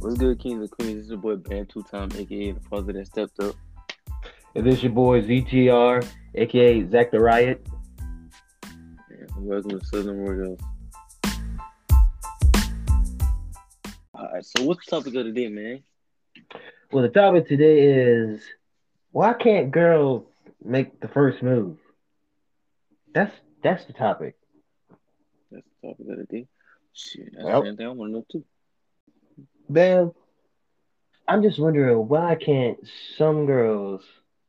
What's good, kings and queens? This is your boy Band Two Time, aka the father that stepped up. And this your boy ZTR, aka Zach the Riot. And welcome to Southern Royals. Alright, so what's the topic of the day, man? Well, the topic today is why can't girls make the first move? That's that's the topic. That's the topic of the day. Shit, that's Well. the same thing I want to know too. Man, I'm just wondering why can't some girls?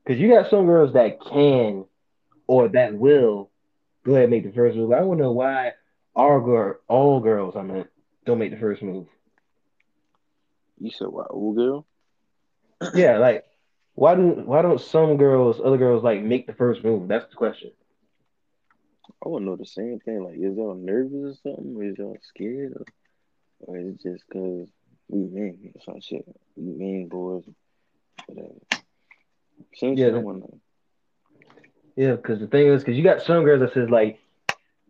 Because you got some girls that can or that will go ahead and make the first move. I want to know why our girl, all girls, I mean, don't make the first move. You said what, old girl? Yeah, like why do why don't some girls, other girls, like make the first move? That's the question. I want to know the same thing. Like, is y'all nervous or something? Or is y'all scared? Or, or is it just because we or some shit? We men boys, whatever. Same Yeah, shit I that- want to know. Yeah, because the thing is, because you got some girls that says like,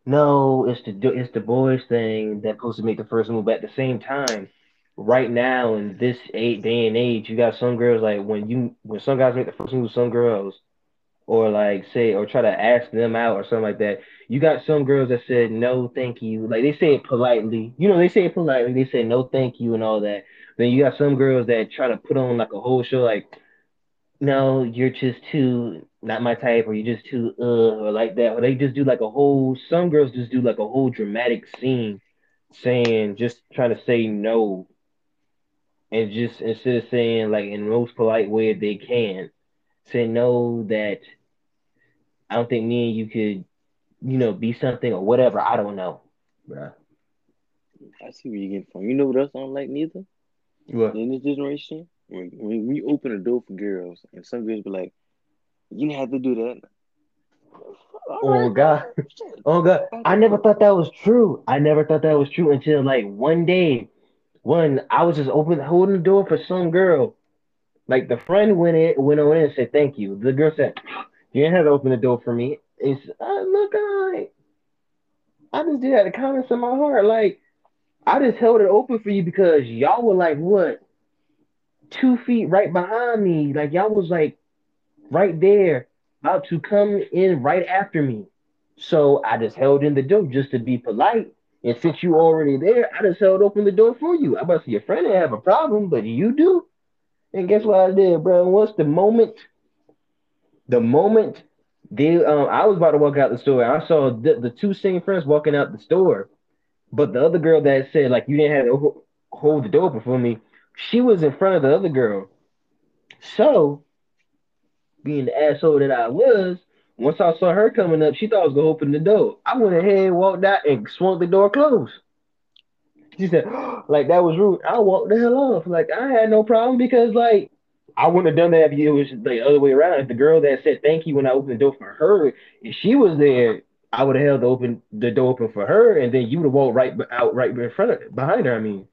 no, it's the it's the boys thing that's supposed to make the first move. But at the same time, right now in this eight day and age, you got some girls like when you when some guys make the first move, some girls, or like say or try to ask them out or something like that. You got some girls that said no, thank you. Like they say it politely. You know, they say it politely. They say no, thank you, and all that. Then you got some girls that try to put on like a whole show, like, no, you're just too not my type, or you're just too uh, or like that. Or they just do like a whole. Some girls just do like a whole dramatic scene, saying just trying to say no, and just instead of saying like in the most polite way they can, say no that I don't think me and you could, you know, be something or whatever. I don't know, bruh. I see where you're getting from. You know what else I don't like neither? What? in this generation, when, when we open the door for girls, and some girls be like, "You didn't have to do that." Oh God. Oh God, I never thought that was true. I never thought that was true until like one day, when I was just open holding the door for some girl. Like the friend went in, went on in and said thank you. The girl said, "You didn't have to open the door for me." It's uh, look, I, I just did have the comments in my heart. Like I just held it open for you because y'all were like what, two feet right behind me. Like y'all was like right there, about to come in right after me. So I just held in the door just to be polite. And since you already there, I just held open the door for you. I to say your friend didn't have a problem, but you do. And guess what I did, bro? Once the moment, the moment they, um, I was about to walk out the store, I saw the, the two same friends walking out the store, but the other girl that said like you didn't have to hold the door open for me, she was in front of the other girl. So, being the asshole that I was, once I saw her coming up, she thought I was gonna open the door. I went ahead, walked out, and swung the door closed. She said, like that was rude. I walked the hell off. Like I had no problem because like I wouldn't have done that if it was the other way around. If the girl that said thank you when I opened the door for her, if she was there, I would have held the open the door open for her, and then you would have walked right out right in front of behind her. I mean,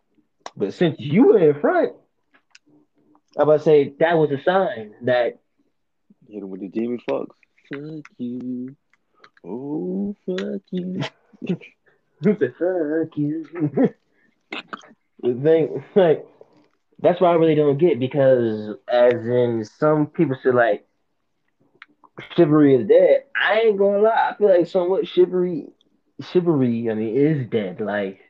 but since you were in front, I about to say that was a sign that Hit him with the Jamie Foxx. Fuck you. Oh, fuck you. Fuck you? the thing, like, that's why I really don't get because, as in, some people say like, chivalry is dead. I ain't gonna lie. I feel like somewhat chivalry, chivalry. I mean, is dead. Like,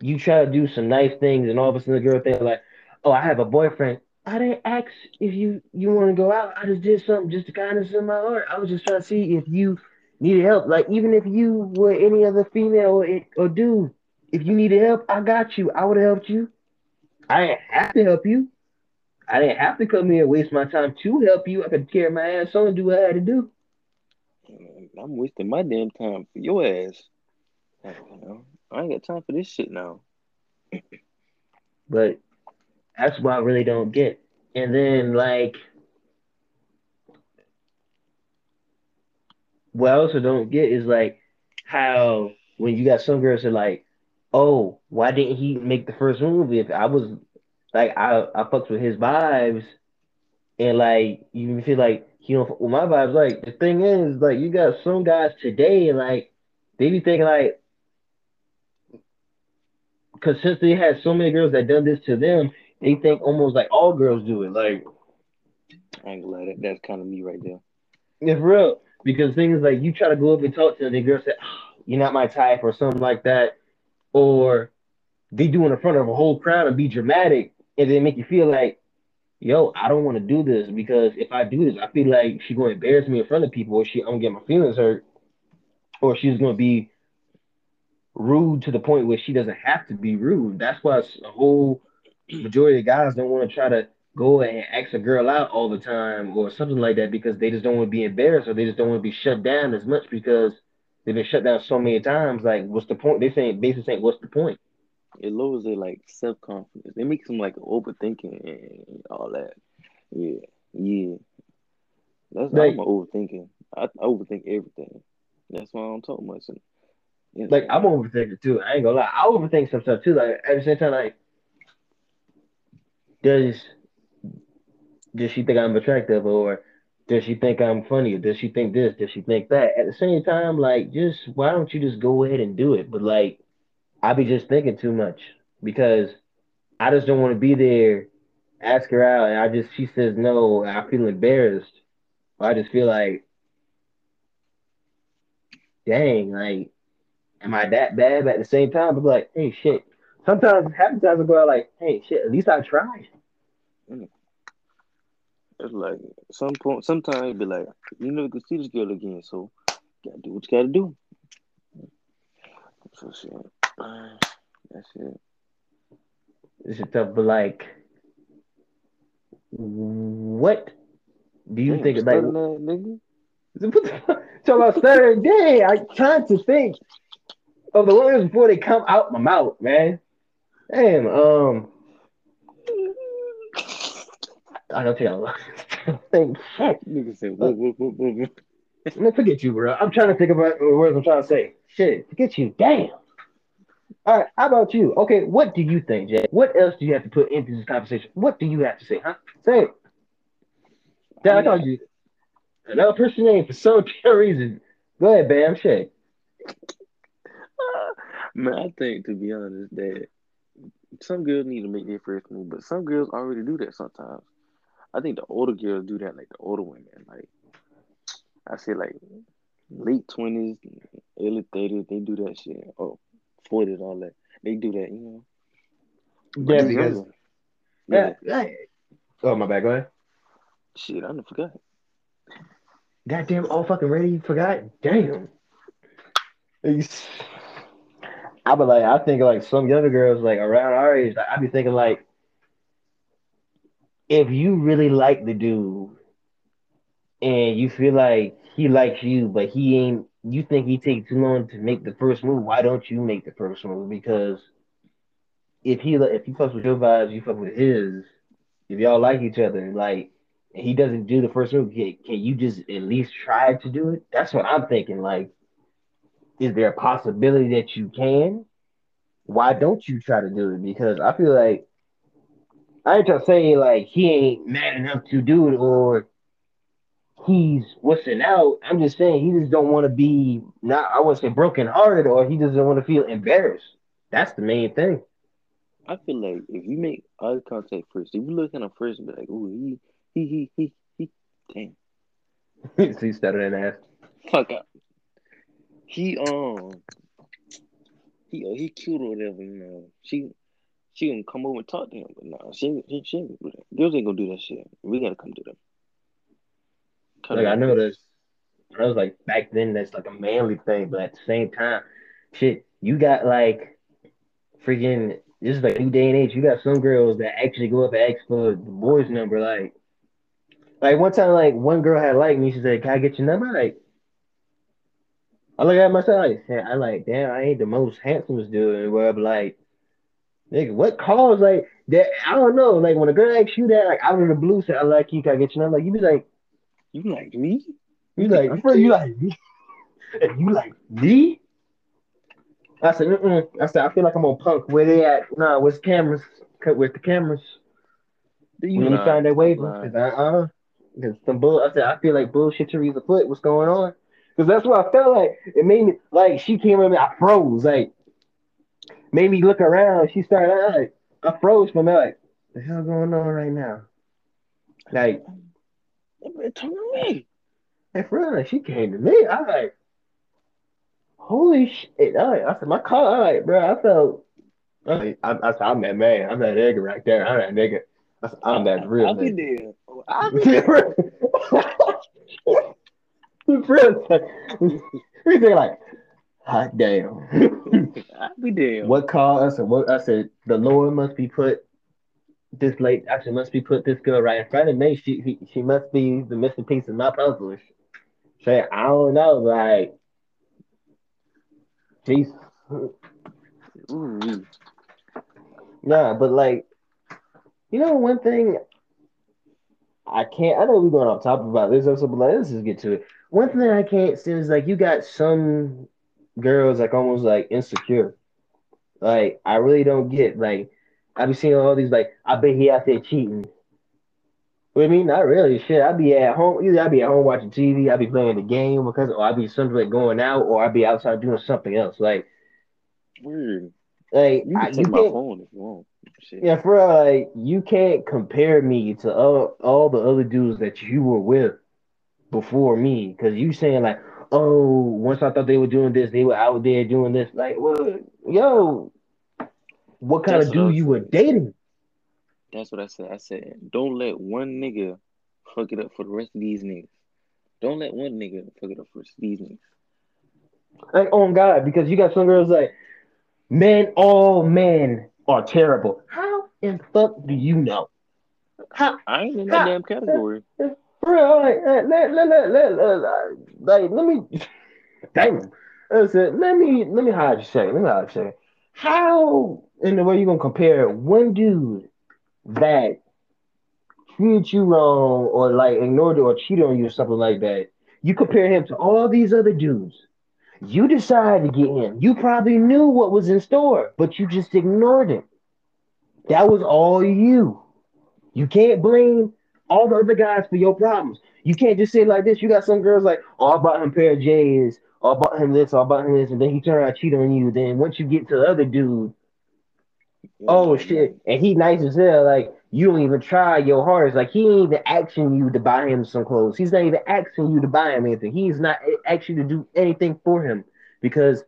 you try to do some nice things, and all of a sudden the girl think like, "Oh, I have a boyfriend." I didn't ask if you you want to go out. I just did something just to kindness in my heart. I was just trying to see if you needed help. Like even if you were any other female or, or dude, if you needed help, I got you. I would have helped you. I didn't have to help you. I didn't have to come here and waste my time to help you. I could carry my ass on and do what I had to do. Mm, I'm wasting my damn time for your ass. Know, I ain't got time for this shit now. But that's what I really don't get. And then like what I also don't get is like how when you got some girls that like, oh, why didn't he make the first move? If I was like I I fucks with his vibes and like you feel like he don't fuck with my vibes. Like the thing is like you got some guys today like they be thinking like because since they had so many girls that done this to them, they think almost like all girls do it. Like I'm gonna that, that's kind of me right there. it's real because things like you try to go up and talk to them, the girl say, "Ah, "You're not my type" or something like that, or they do in front of a whole crowd and be dramatic, and then make you feel like, "Yo, I don't want to do this because if I do this, I feel like she's going to embarrass me in front of people, or she I'm gonna get my feelings hurt, or she's gonna be rude to the point where she doesn't have to be rude. That's why a whole majority of guys don't want to try to go and ask a girl out all the time or something like that because they just don't want to be embarrassed or they just don't want to be shut down as much because they've been shut down so many mm-hmm. times. Like, what's the point? They saying basically saying, what's the point? It lowers their like self confidence. It makes them like overthinking and all that. Yeah, yeah. That's Like- I'm overthinking. I, I overthink everything. That's why I don't talk much. And, you know, Like, I'm overthinking too. I ain't gonna lie. I overthink some stuff too. Like at the same time, like, does does she think I'm attractive or does she think I'm funny? Or does she think this? Does she think that? At the same time, like, just why don't you just go ahead and do it? But like, I be just thinking too much because I just don't want to be there, ask her out, and I just she says no, I feel embarrassed. I just feel like, dang, like, am I that bad? But at the same time, I'm like, hey, shit. Sometimes, half the time, I go out like, hey, shit. At least I tried. Mm. It's like some point. Sometimes be like you never could see this girl again, so you gotta do what you gotta do. So shit. That's it. It's tough, but like, what do you Damn, think? Like, that nigga. The about stuttering. Dang, I'm trying to think of the words before they come out my mouth, man. Damn, um, I don't think I think. Fuck, Nigga said, whoa, whoa, whoa, whoa. man, forget you, bro. I'm trying to think about the words I'm trying to say. Shit, forget you. Damn. All right, how about you? Okay, what do you think, Jay? What else do you have to put into this conversation? What do you have to say, huh? Say it. Dad, I called you another person name for some damn reason. Go ahead, Bam. Shit. Man, I think to be honest that some girls need to make their first move, but some girls already do that sometimes. I think the older girls do that, like the older women. Like I say, like late twenties, early thirties, they do that shit. Oh, 40s, all that. They do that, you know. Yeah, the because younger- yeah, yeah. Oh my bad. Go ahead. Shit, I done forgot. Goddamn, all fucking ready. You forgot. Damn. I be like, I think like some younger girls like around our age. Like, I be thinking like, if you really like the dude, and you feel like he likes you, but he ain't, you think he takes too long to make the first move. Why don't you make the first move? Because if he if he fucks with your vibes, you fuck with his. If y'all like each other, like he doesn't do the first move, can, can you just at least try to do it? That's what I'm thinking. Like, is there a possibility that you can? Why don't you try to do it? Because I feel like I ain't trying to say like he ain't mad enough to do it or he's wussing out. I'm just saying he just don't want to be not I wouldn't say broken hearted or he doesn't want to feel embarrassed. That's the main thing. I feel like if you make eye contact first, if you look at him first and be like, ooh, he, he, he, he, he, damn, See stuttering ass. fuck up. He, um, he, uh, he cute or whatever, you know. She, she gonna come over and talk to him, but no, she, she, she ain't gonna do that. Girls ain't gonna do that shit. We gotta come to them. Cut Like I know that's I was like back then that's like a manly thing, but at the same time, shit, you got like freaking this is like new day and age. You got some girls that actually go up and ask for the boy's number. Like, like one time, like one girl had liked me. She said, "Can I get your number?" Like, I look at myself like, I like, damn, I ain't the most handsomest dude in the world, but like, nigga, what cause like that? I don't know. Like when a girl asks you that, like out of the blue, say, "I like you," can I get your number? Like you be like, You like me? you like, I'm bro, you like me? And you like me? I said, Mm-mm. I said, I feel like I'm on punk. Where they at? Nah, where's the cameras? Cut with the cameras. Do You me find that waiver. lying. Cause I, uh, cause some bull. I said, I feel like bullshittery's afoot. What's going on? Cause that's what I felt like. It made me like she came at me. I froze. Like made me look around. She started like I froze from it. Like, the hell going on right now? Like, It told me. and for real, like, she came to me. I like, holy shit! I, I said, my car. I like, bro. I felt. I, like, I, I said, I'm that man. I'm that nigga right there. I'm that nigga. I said, I'm that real I'll be nigga. there. I'll be there. For real, like, we think like, hot damn. Be there. what caused us? What I said, the Lord must be put this late. Actually, must be put this girl right in front of me. She he, she must be the missing piece of my puzzle. Say, I don't know, like, she's Ooh, nah, but like, you know, one thing I can't. I know we're going off topic about this episode, but like, let's just get to it. One thing I can't stand is like you got some girls like almost like insecure. Like I really don't get like I be seeing all these like I bet he out there cheating. What I mean, not really. Shit, I be at home. Either I be at home watching TV, I be playing the game because, or I be something like going out, or I be outside doing something else. Like, weird. like You I, can you take my can't. phone if you want. Shit. Yeah, for like you can't compare me to all, all the other dudes that you were with before me, because you saying like, oh, once I thought they were doing this, they were out there doing this. Like, what, yo, what kind That's of dude you were dating? That's what I said. I said, don't let one nigga fuck it up for the rest of these niggas. Don't let one nigga fuck it up for these niggas. Like, oh God, because you got some girls like, men, all men are terrible. How in fuck do you know? How, I ain't in that Ha! damn category. For real, like, eh, let, let, let, let, let, let- like, let me, damn. Listen, let me, let me hide you second. Let me hide you second. How in the way you gonna compare one dude that treated you wrong or like ignored you or cheated on you or something like that? You compare him to all these other dudes. You decided to get him. You probably knew what was in store, but you just ignored it. That was all you. You can't blame all the other guys for your problems. You can't just say like this. You got some girls like, oh, I bought him a pair of J's, or I bought him this, or I bought him this, and then he turned around and cheated on you. Then once you get to the other dude, oh shit, and he nice as hell. Like you don't even try your hardest. Like he ain't even asking you to buy him some clothes. He's not even asking you to buy him anything. He's not asking you to do anything for him because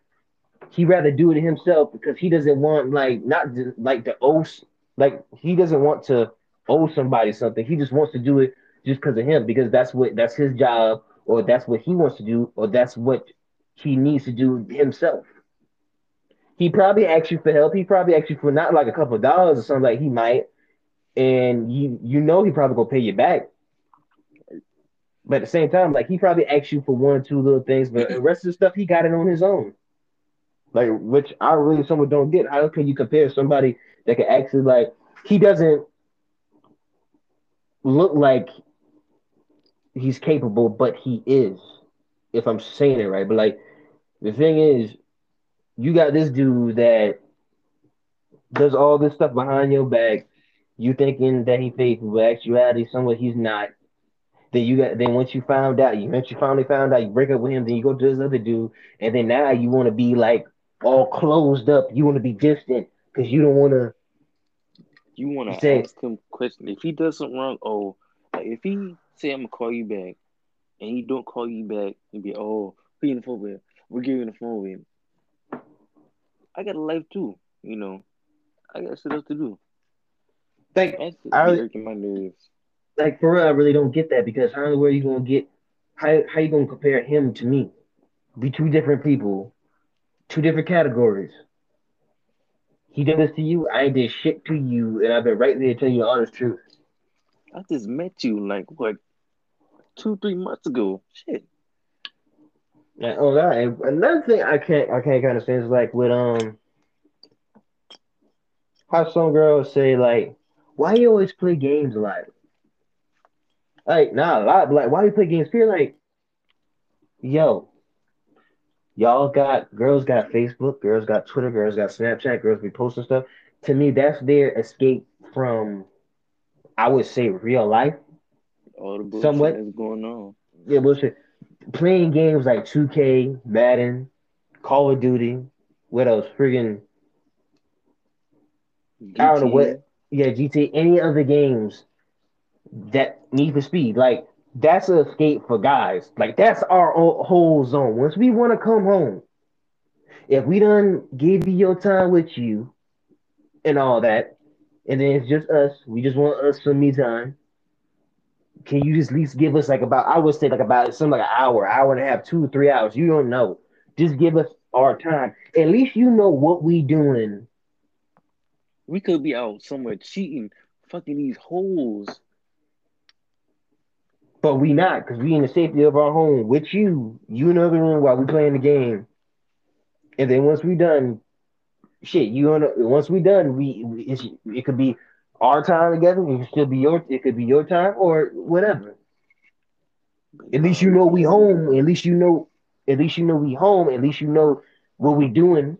he rather do it himself because he doesn't want like not like the owe like he doesn't want to owe somebody something. He just wants to do it just because of him because that's what that's his job or that's what he wants to do or that's what he needs to do himself. He probably asks you for help. He probably asks you for not like a couple of dollars or something like he might, and you you know he probably gonna pay you back. But at the same time, like he probably asks you for one or two little things, but the rest of the stuff he got it on his own. Like which I really someone don't get. How can you compare somebody that can actually like he doesn't look like he's capable, but he is. If I'm saying it right, but like the thing is, you got this dude that does all this stuff behind your back. You thinking that he faithful, but actuality, somewhere he's not. Then you got then once you found out, you once you finally found out, you break up with him, then you go to this other dude, and then now you want to be like all closed up. You want to be distant because you don't want to. You want to ask him questions. If he does something wrong, oh, like if he say I'm gonna call you back, and he don't call you back, and be oh, we in the phone with, we're giving the phone with. him. I got a life too, you know. I got stuff to do. Like I really- my nerves. like for real, I really don't get that because how in the world you gonna get how how you gonna compare him to me? Be two different people, two different categories. He did this to you, I did shit to you, and I've been right there telling you the honest truth. I just met you like what, two three months ago. Shit. Like, oh God, and another thing I can't I can't kind of understand is like with um how some girls say like, why you always play games a lot? Like, nah, a lot, but like, why you play games? Feel like, yo, y'all got girls got Facebook, girls got Twitter, girls got Snapchat, girls be posting stuff. To me, that's their escape from, I would say, real life. All the bullshit Somewhat. that's going on. Yeah, bullshit. Playing games like 2K, Madden, Call of Duty, what else? Friggin' I don't know what. Yeah, GTA. Any other games that Need for Speed, like that's an escape for guys. Like that's our whole zone. Once we want to come home, if we done give you your time with you and all that, and then it's just us, we just want us some me time. Can you just at least give us like about I would say like about something like an hour, hour and a half, two, three hours. You don't know. Just give us our time. At least you know what we doing. We could be out somewhere cheating, fucking these holes. But we not, because we in the safety of our home with you. You in the other room while we playing the game. And then once we done, shit, you on once we done, we it could be our time together. It could still be your it could be your time or whatever. At least you know we home. At least you know. At least you know we home. At least you know what we doing.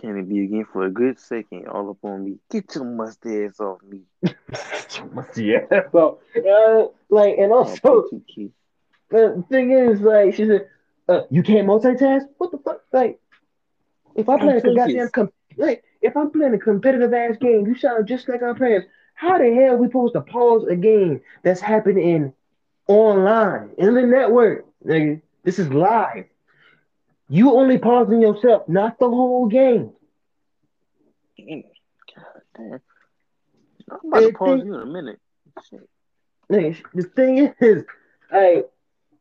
Can it be again for a good second? All up on me. Get your mustache off me. mustache off. Uh, like and also the thing is like she said, uh, you can't multitask. What the fuck? Like if I play a goddamn com- like if I'm playing a competitive ass game, you sound just like our parents. How the hell are we supposed to pause a game that's happening online in the network? Nigga, this is live. You only pausing yourself, not the whole game. God damn. I'm about to pause you in a minute. The thing is, I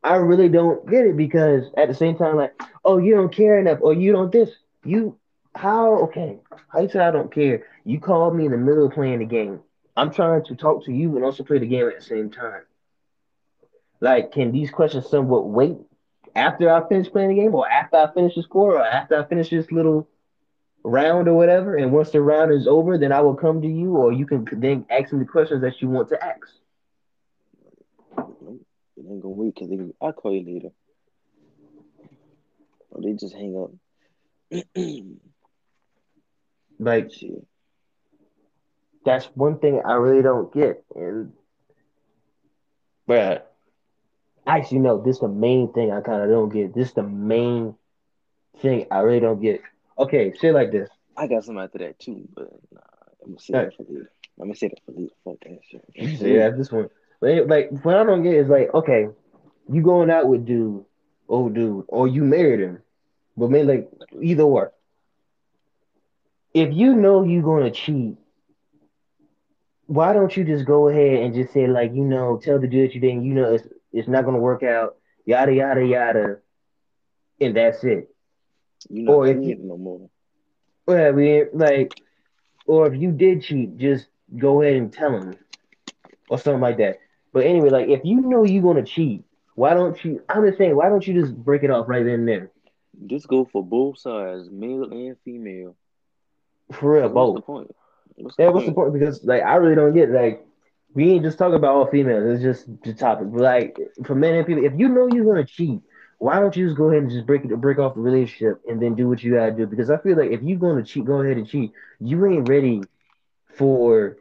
I really don't get it because at the same time, like, oh, you don't care enough, or you don't this. You how okay? How you say I don't care? You called me in the middle of playing the game. I'm trying to talk to you and also play the game at the same time. Like, can these questions somewhat wait after I finish playing the game, or after I finish the score, or after I finish this little round or whatever? And once the round is over, then I will come to you, or you can then ask me the questions that you want to ask. It ain't gonna wait because I'll call you later. Or they just hang up. like, Shit. that's one thing I really don't get. And, but actually, no, this is the main thing I kind of don't get. This is the main thing I really don't get. Okay, say like this. I got some after that too, but nah, I'm gonna say that for later. I'm gonna say that for later. Fuck that shit. Yeah, this one. Like, what I don't get is like, okay, you going out with dude, old dude, or you married him, but man, like either or. If you know you're gonna cheat, why don't you just go ahead and just say like, you know, tell the dude you didn't, you know, it's it's not gonna work out, yada yada yada, and that's it. You know, or if you, no more. Well, mean, like, or if you did cheat, just go ahead and tell him, or something like that. But anyway, like if you know you're gonna cheat, why don't you? I'm just saying, why don't you just break it off right then and there? Just go for both sides, male and female. For real, both. The point? What's the yeah, point? what's the point? Because like I really don't get like we ain't just talking about all females. It's just the topic. But like for men and people, if you know you're gonna cheat, why don't you just go ahead and just break it, break off the relationship, and then do what you gotta do? Because I feel like if you're gonna cheat, go ahead and cheat. You ain't ready for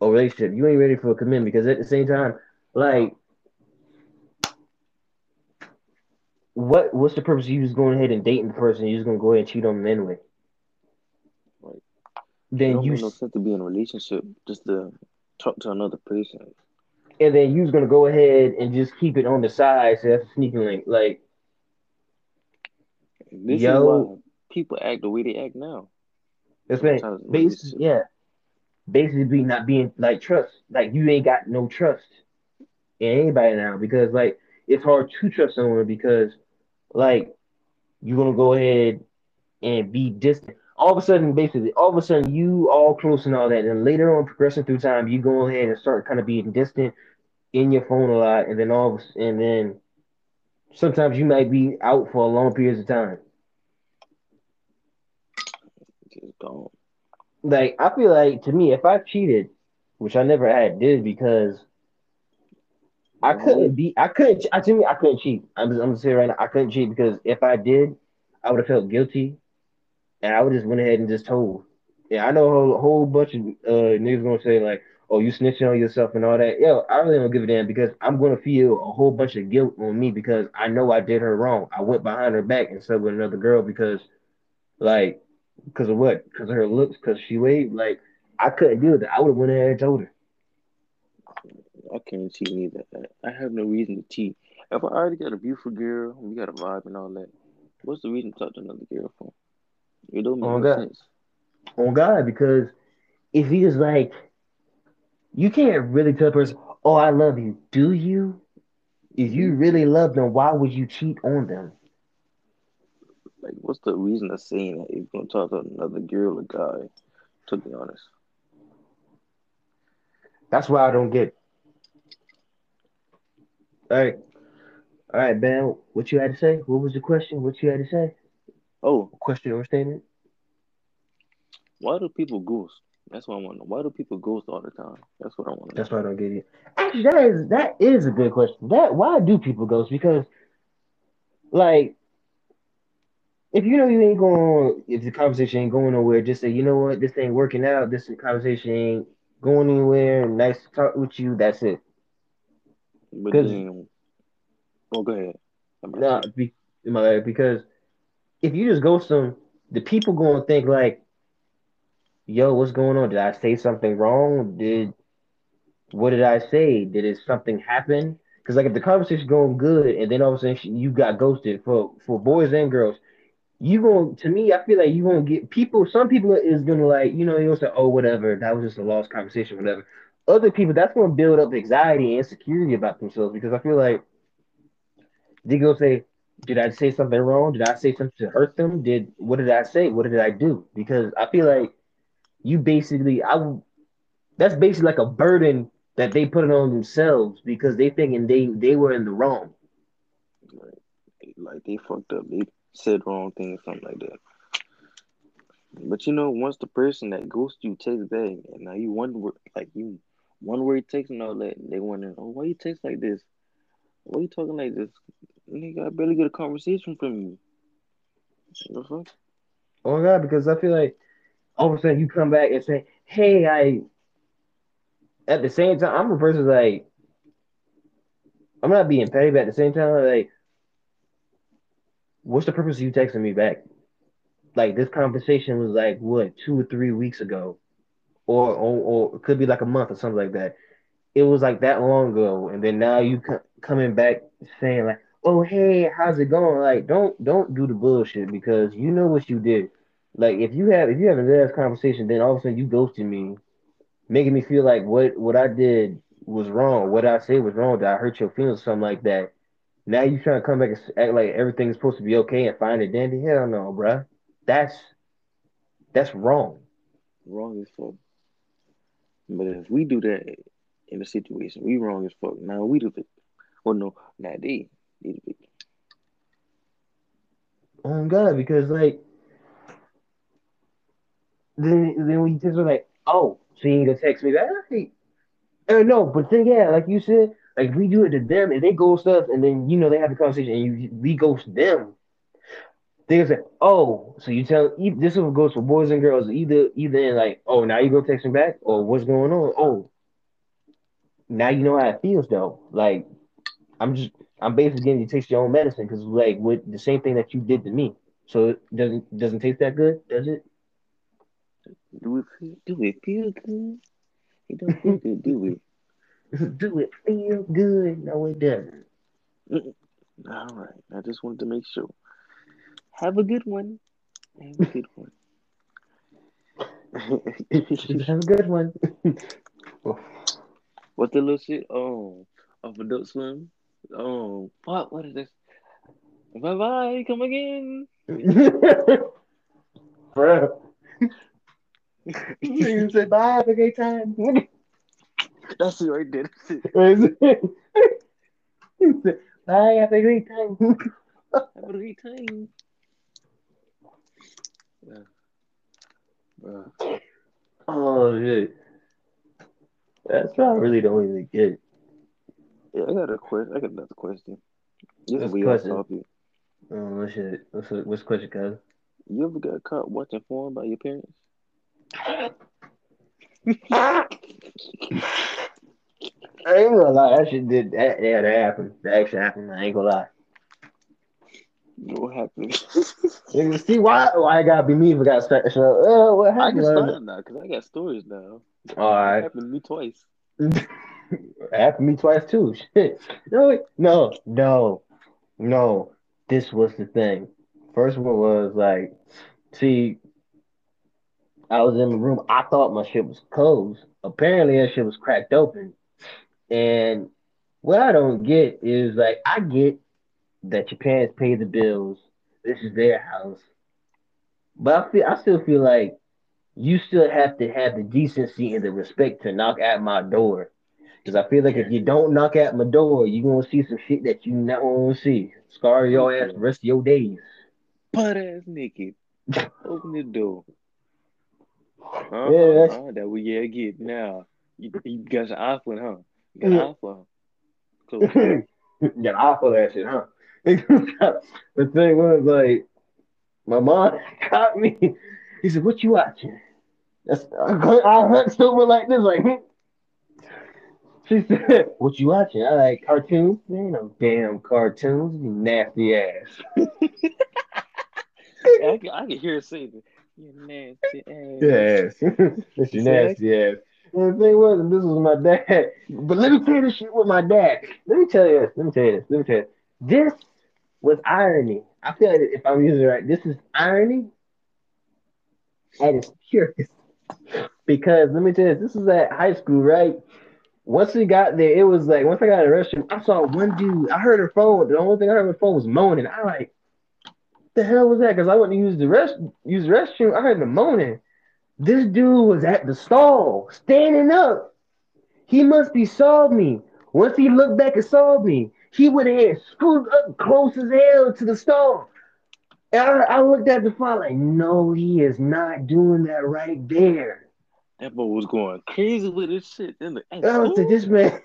a relationship. You ain't ready for a commitment. Because at the same time, like, what what's the purpose of you just going ahead and dating the person? You're just gonna go ahead and cheat on them anyway. Right. Then you no sense to be in a relationship just to talk to another person. And then you're gonna go ahead and just keep it on the side, so that's a sneaking link. Like, this yo, people act the way they act now. That's right. Basically, yeah. Basically, not being like trust. Like you ain't got no trust in anybody now because like it's hard to trust someone because like you're gonna go ahead and be distant. All of a sudden, basically, all of a sudden, you all close and all that, and later on, progressing through time, you go ahead and start kind of being distant in your phone a lot, and then all of a, and then sometimes you might be out for a long periods of time. Just gone. Like I feel like to me, if I cheated, which I never had did because I couldn't be. I couldn't. I to me, I couldn't cheat. I'm, I'm gonna say right now, I couldn't cheat because if I did, I would have felt guilty, and I would just went ahead and just told. Yeah, I know a whole, whole bunch of uh, niggas gonna say like, "Oh, you snitching on yourself and all that." Yo, I really don't give a damn because I'm gonna feel a whole bunch of guilt on me because I know I did her wrong. I went behind her back and slept with another girl because, like, Because of what? Because of her looks? Because she weighed? Like, I couldn't deal with it. I would have went ahead and told her. I can't cheat neither. I have no reason to cheat. If I already got a beautiful girl, we got a vibe and all that, what's the reason to talk to another girl for? It don't make no God. sense. On God, because if he is like, you can't really tell a person, "Oh, I love you." Do you? If you really love them, why would you cheat on them? Like, what's the reason of saying that if you're gonna talk to another girl or guy? To be honest, That's why I don't get. It. All right, all right, Ben. What you had to say? What was the question? What you had to say? Oh, Question or statement? why do people ghost? That's what I want to know. Why do people ghost all the time? That's what I want to know. That's why I don't get it. Actually, that is that is a good question. That why do people ghost? Because like if you know you ain't going, if the conversation ain't going nowhere, just say, you know what, this ain't working out. This conversation ain't going anywhere. Nice to talk with you. That's it. But Because then, oh, go ahead. I'm about nah, be, because if you just ghost them, the people gonna think like, yo, what's going on? Did I say something wrong? Did what did I say? Did it something happen? Because like if the conversation's going good and then all of a sudden you got ghosted for for boys and girls, you going to me, I feel like you gonna get people. Some people is gonna like, you know, you'll say, oh, whatever, that was just a lost conversation, whatever. Other people, that's gonna build up anxiety and insecurity about themselves because I feel like they gonna say, did I say something wrong? Did I say something to hurt them? Did what did I say? What did I do? Because I feel like you basically, I that's basically like a burden that they put it on themselves because they thinking they they were in the wrong. like, like they fucked up. They said wrong things, or something like that. But you know, once the person that ghosts you takes back, and now you word, like you one word takes and all that, they wonder, oh, why you text like this? Why you talking like this? Nigga, I barely get a conversation from you. The fuck? Oh God, because I feel like all of a sudden you come back and say, hey, I at the same time, I'm a person like I'm not being petty, but at the same time, like, what's the purpose of you texting me back? Like this conversation was like what two or three weeks ago, or or, or it could be like a month or something like that. It was like that long ago, and then now you co- coming back saying like, oh hey, how's it going? Like don't don't do the bullshit because you know what you did. Like if you have if you have a last conversation, then all of a sudden you ghosted me, making me feel like what what I did was wrong, what I said was wrong, that I hurt your feelings, something like that Now you trying to come back and act like everything's supposed to be okay and find it dandy? Hell no, bruh. That's that's wrong. Wrong as fuck. But if we do that in a situation, we wrong as fuck. Now we do it. Well, no, not they. they do it. Oh God, because like then then we just were like, oh, so you ain't gonna text me back? Uh, no, but then yeah, like you said, like we do it to them and they ghost us, and then you know they have the conversation and you we ghost them. They say, oh, so you tell this one goes for boys and girls, either either in like, oh, now you go text me back, or what's going on? Oh, now you know how it feels though. Like I'm just I'm basically getting you to taste your own medicine because like with the same thing that you did to me. So it doesn't doesn't taste that good, does it? Do it feel, do it feel good? It don't feel good, do it? Do it feel good? No, it doesn't. All right. I just wanted to make sure. Have a good one. Have a good one. Have a good one. What's the little shit? Oh, of Adult Swim. Oh, fuck. What is this? Bye bye. Come again. Bro. You say bye, have a great time. That's it right there. That's it. bye, have a great time. Have a great time. Yeah. Bruh. Oh shit. That's I really don't even get. Yeah, I got a question. I got another question. This What's the off question? topic. Oh shit. What's the, what's the question, cuz? You ever got caught watching porn by your parents? I ain't gonna lie, that shit did that yeah, that happened. That actually happened. I ain't gonna lie. What happened? See why? Why I gotta be me if I got? So, uh, what I can start now because I got stories now. All It right. happened to me twice. happened to me twice too. Shit. No, no, no, no. This was the thing. First one was like, see, I was in the room. I thought my shit was closed. Apparently, that shit was cracked open. And what I don't get is like, I get that your parents pay the bills. This is their house. But I feel, I still feel like you still have to have the decency and the respect to knock at my door. Because I feel like if you don't knock at my door, you're gonna see some shit that you not want to see. Scar your ass the rest of your days. Butt ass naked. Open the door. Uh-huh, Yeah, that's- uh-huh, that we yeah get now. You, you got your iPhone, huh? You got an Yeah. iPhone. Close. Got eye for that shit, huh? the thing was like, my mom caught me. He said, "What you watching?" That's I I hunt someone like this, like. hmm. She said, "What you watching?" I like cartoons. Man, no damn cartoons. You nasty ass. I, can, I can hear it say that. You nasty ass. Yes, it's your nasty ass. And the thing was, this was my dad. But let me tell you this shit with my dad. Let me tell you this. Let me tell you this. Let me tell you. This was irony. I feel like if I'm using it right, this is irony at its purest. Because let me tell you, this was at high school, right? Once we got there, it was like once I got in the restroom, I saw one dude. I heard her phone. The only thing I heard the phone was moaning. I like, the hell was that? Because I went to use the rest use the restroom. I heard the moaning. This dude was at the stall, standing up. He must be saw me. Once he looked back and saw me, he would have screwed up close as hell to the stall. And I, I looked at the file like, no, he is not doing that right there. That boy was going crazy with his shit. In the in I was like, this man,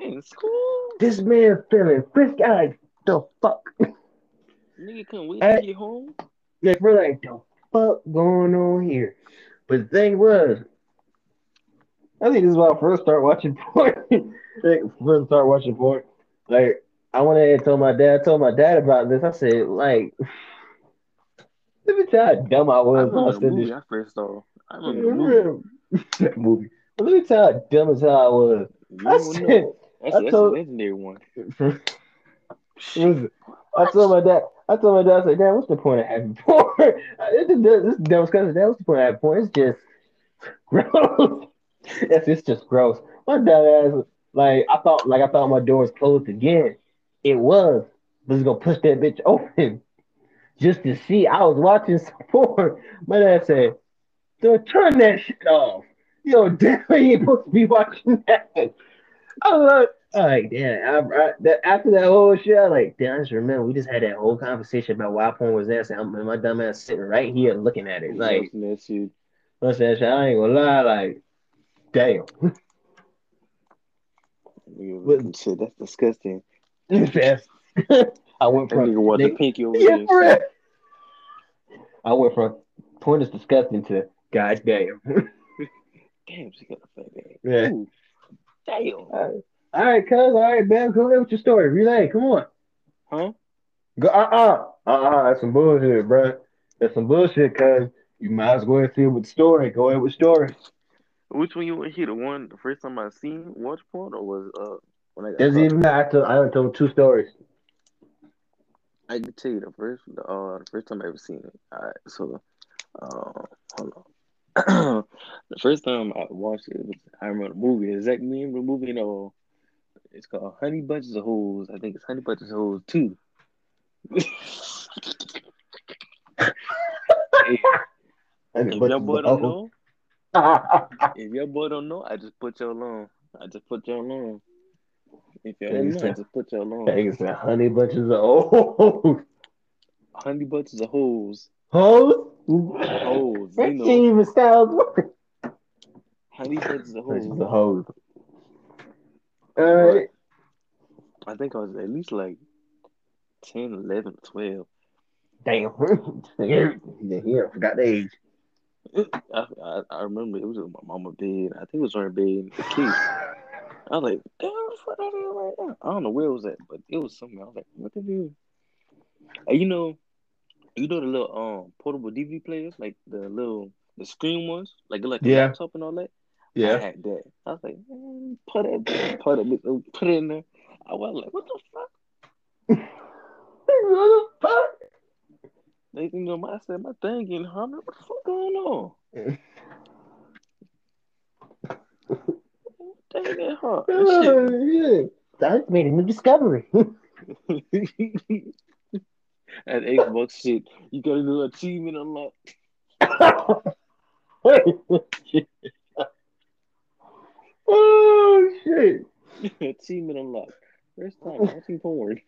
In school? this man feeling frisky. I like, the fuck? Nigga couldn't wait Hey. to get home. Like, we're like, the fuck going on here? But the thing was, I think this is when I first started watching porn. like, first start watching porn. Like, I went ahead and told my dad, I told my dad about this. I said, like, let me tell you how dumb I I was I said movie this I first saw. I remember that movie. But let me tell you how dumb as hell I was. You I said, know. That's, I that's told- a legendary one. Listen, I told my dad, I told my dad, I said, Dad, what's the point of having porn? this is dumb cousin. Dad, what's the point of having porn? It's just gross. Yes, it's just gross. My dad asked, like, I thought, like, I thought my door was closed again. It was, but it's gonna push that bitch open just to see. I was watching some porn. My dad said, "Don't turn that shit off." Yo, definitely ain't supposed to be watching that. I was like, right, damn. I, I, that, after that whole shit, I like, damn, I just remember we just had that whole conversation about why porn was there. So I'm, and my dumb ass sitting right here looking at it. Like, what's that shit? I ain't gonna lie, like, damn. What- shit, that's disgusting. I went from nigga the nigga- pinky over yeah, there. I went from porn is disgusting to goddamn. Damn, she got a fat ass. Yeah. Ooh, damn. All right, cuz. All right, man. Go ahead with your story. Relay. Come on. Huh? Go. Uh. Uh. Uh. That's some bullshit, bro. That's some bullshit, cuz. You might as well see it with story. Go ahead with story. Which one you want to hear? The one the first time I seen watch porn, or was uh when I Doesn't even matter. I told, I told two stories. I can tell you the first the, uh the first time I ever seen it. Alright, so uh hold on. the first time I watched it was I remember the movie. Exactly remember the movie, you know. It's called Honey Bunches of Holes. I think it's Honey Bunches of Holes 2. And if your boy don't know, if your boy don't know, I just put y'all on. I just put y'all on. If I just put y'all on. Nigga said honey bunches of oh Honey Bunches of Hoes. hoes. Hoes, That you know. shit even sounds worse. Honey Bunches of Bunches Hoes. of hoes. All right. I think I was at least like 10, 11, 12. Damn. yeah, yeah, forgot the age. I, I, I remember it was in my mama's bed. I think it was on her bed the key. I was like, damn, what the fuck right now? I don't know where it was at, but it was something. I was like, what the hell? Hey, you know, you know the little um portable DVD players, like the little the screen ones, like like Yeah. laptop and all that. Yeah, I had that. I was like, man, put it, put it, put it in there. I was like, what the fuck? what the fuck? They, you know, my, I said my thing getting hot. What the fuck going on? Thing getting hot. That Oh, yeah. That made a new discovery. shit. That Xbox shit. You got a new achievement unlocked. Hey. Oh shit! achievement unlocked. First time watching porn.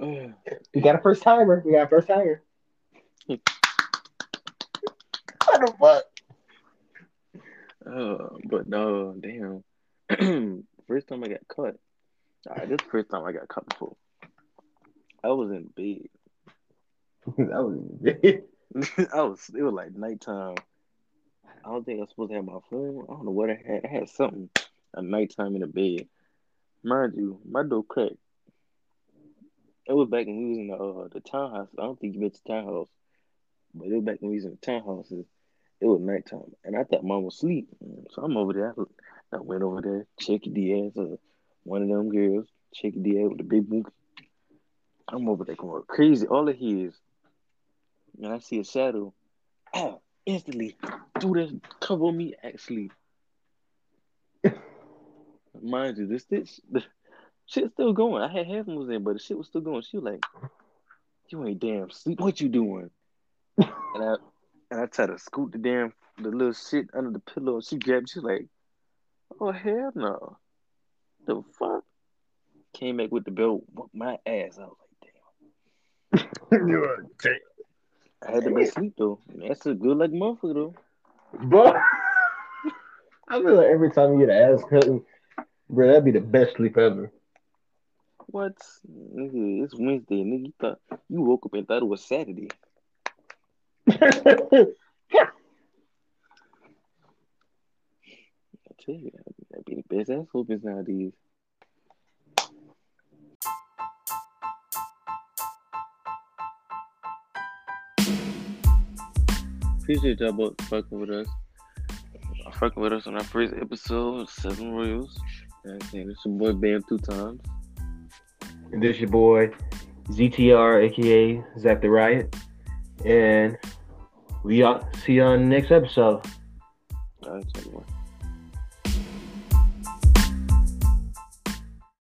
Ugh. We got a first timer. We got a first timer. what the fuck? Uh, but no, damn. first time I got cut. This first time I got cut before. I was in bed. that was I was it was like nighttime. I don't think I was supposed to have my phone. I don't know what I had. I had something at nighttime in the bed. Mind you, my door cracked. It was back when we was in the uh, the townhouse. I don't think you been to townhouse, but it was back when we was in the townhouses. It was nighttime, and I thought mom was asleep. So I'm over there. I went over there, checked the ass of one of them girls, checked the ass with the big book. I'm over there going crazy. All of hear is, and I see a shadow. Ah, instantly, threw that cover on me. Actually, mind you, this this the shit still going. I had half was in, but the shit was still going. She was like, "You ain't damn sleep. What you doing?" and I and I tried to scoot the damn the little shit under the pillow. She grabbed. She's like, "Oh hell no! The fuck!" Came back with the belt, whooped my ass. I was like, "Damn!" You are I had to be sleep though. That's a good like motherfucker though. But I feel like every time you get an ass cutting, bro, that'd be the best sleep ever. What? Nigga, it's Wednesday. Nigga, you thought you woke up and thought it was Saturday. I tell you, that'd be the best ass whoopings nowadays. Appreciate y'all both fucking with us. Uh, fucking with us on our first episode, Seven Royals. And it's your boy Bam two times. And this your boy ZTR, aka Zach the Riot, and we all see you on the next episode.